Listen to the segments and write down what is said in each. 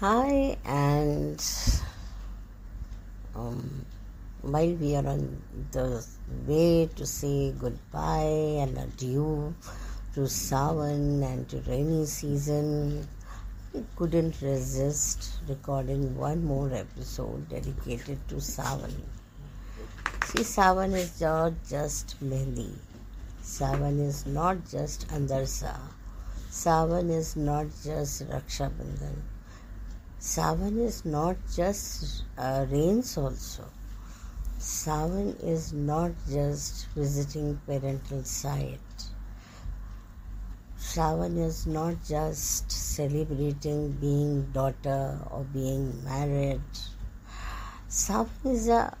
Hi, and um, while we are on the way to say goodbye and adieu to Sawan and to rainy season, I couldn't resist recording one more episode dedicated to Sawan. See, Sawan is not just Mehndi. Sawan is not just Andarsa. Sawan is not just Raksha Bandhan. Sawan is not just uh, rains also. Sawan is not just visiting parental site. Sawan is not just celebrating being daughter or being married. Sawan is a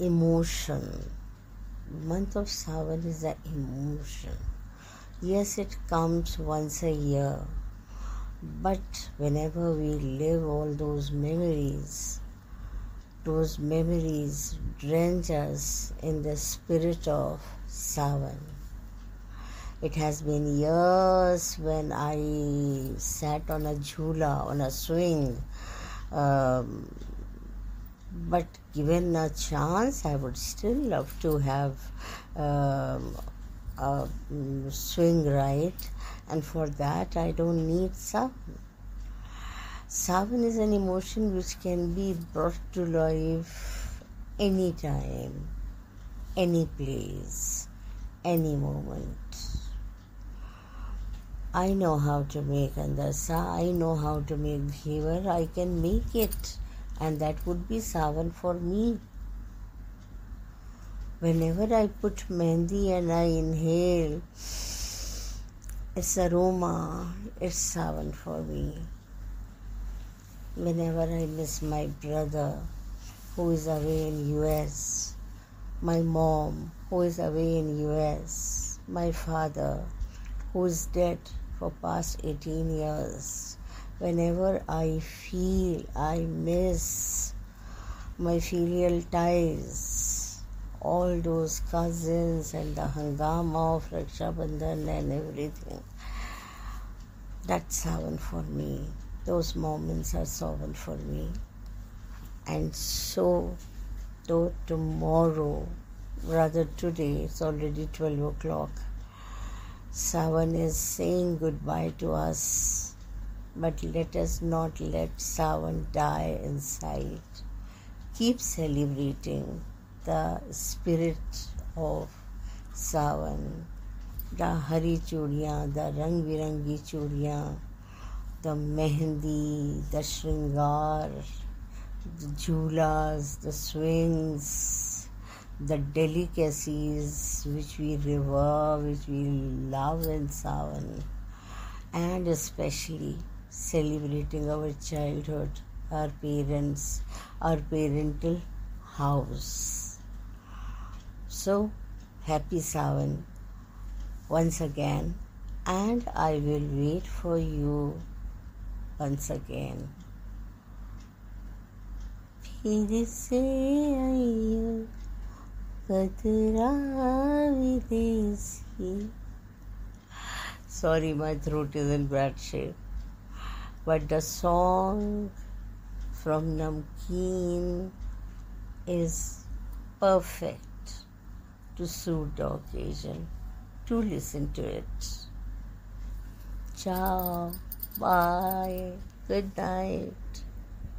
emotion. Month of Sawan is a emotion. Yes, it comes once a year, but whenever we live all those memories, those memories drench us in the spirit of Sawan. It has been years when I sat on a jhula, on a swing. Um, but given a chance, I would still love to have um, mm, swing ride, and for that, I don't need sawan. Sawan is an emotion which can be brought to life anytime, any place, any moment. I know how to make andarsa, I know how to make ghevar, I can make it, and that would be sawan for me. Whenever I put mehndi and I inhale its aroma, it's sawan for me. Whenever I miss my brother who is away in US, my mom who is away in US, my father who is dead for past 18 years, whenever I feel I miss my filial ties, all those cousins and the hangama of Raksha Bandhan and everything. That's Sawan for me. Those moments are Sawan for me. And so, though tomorrow, rather today, it's already 12 o'clock, Sawan is saying goodbye to us. But let us not let Sawan die inside. Keep celebrating the spirit of Sawan, the Hari Chudiyaan, the Rang Birangi Chudiyaan, the Mehndi, the Shringar, the Jhulas, the swings, the delicacies which we revere, which we love in Sawan, and especially celebrating our childhood, our parents, our parental house. So, happy Savan once again, and I will wait for you once again. फिर से आइयो कतरा विदेशी Sorry, my throat is in bad shape. But the song from Namkeen is perfect to suit the occasion. To listen to it. Ciao. Bye. Good night.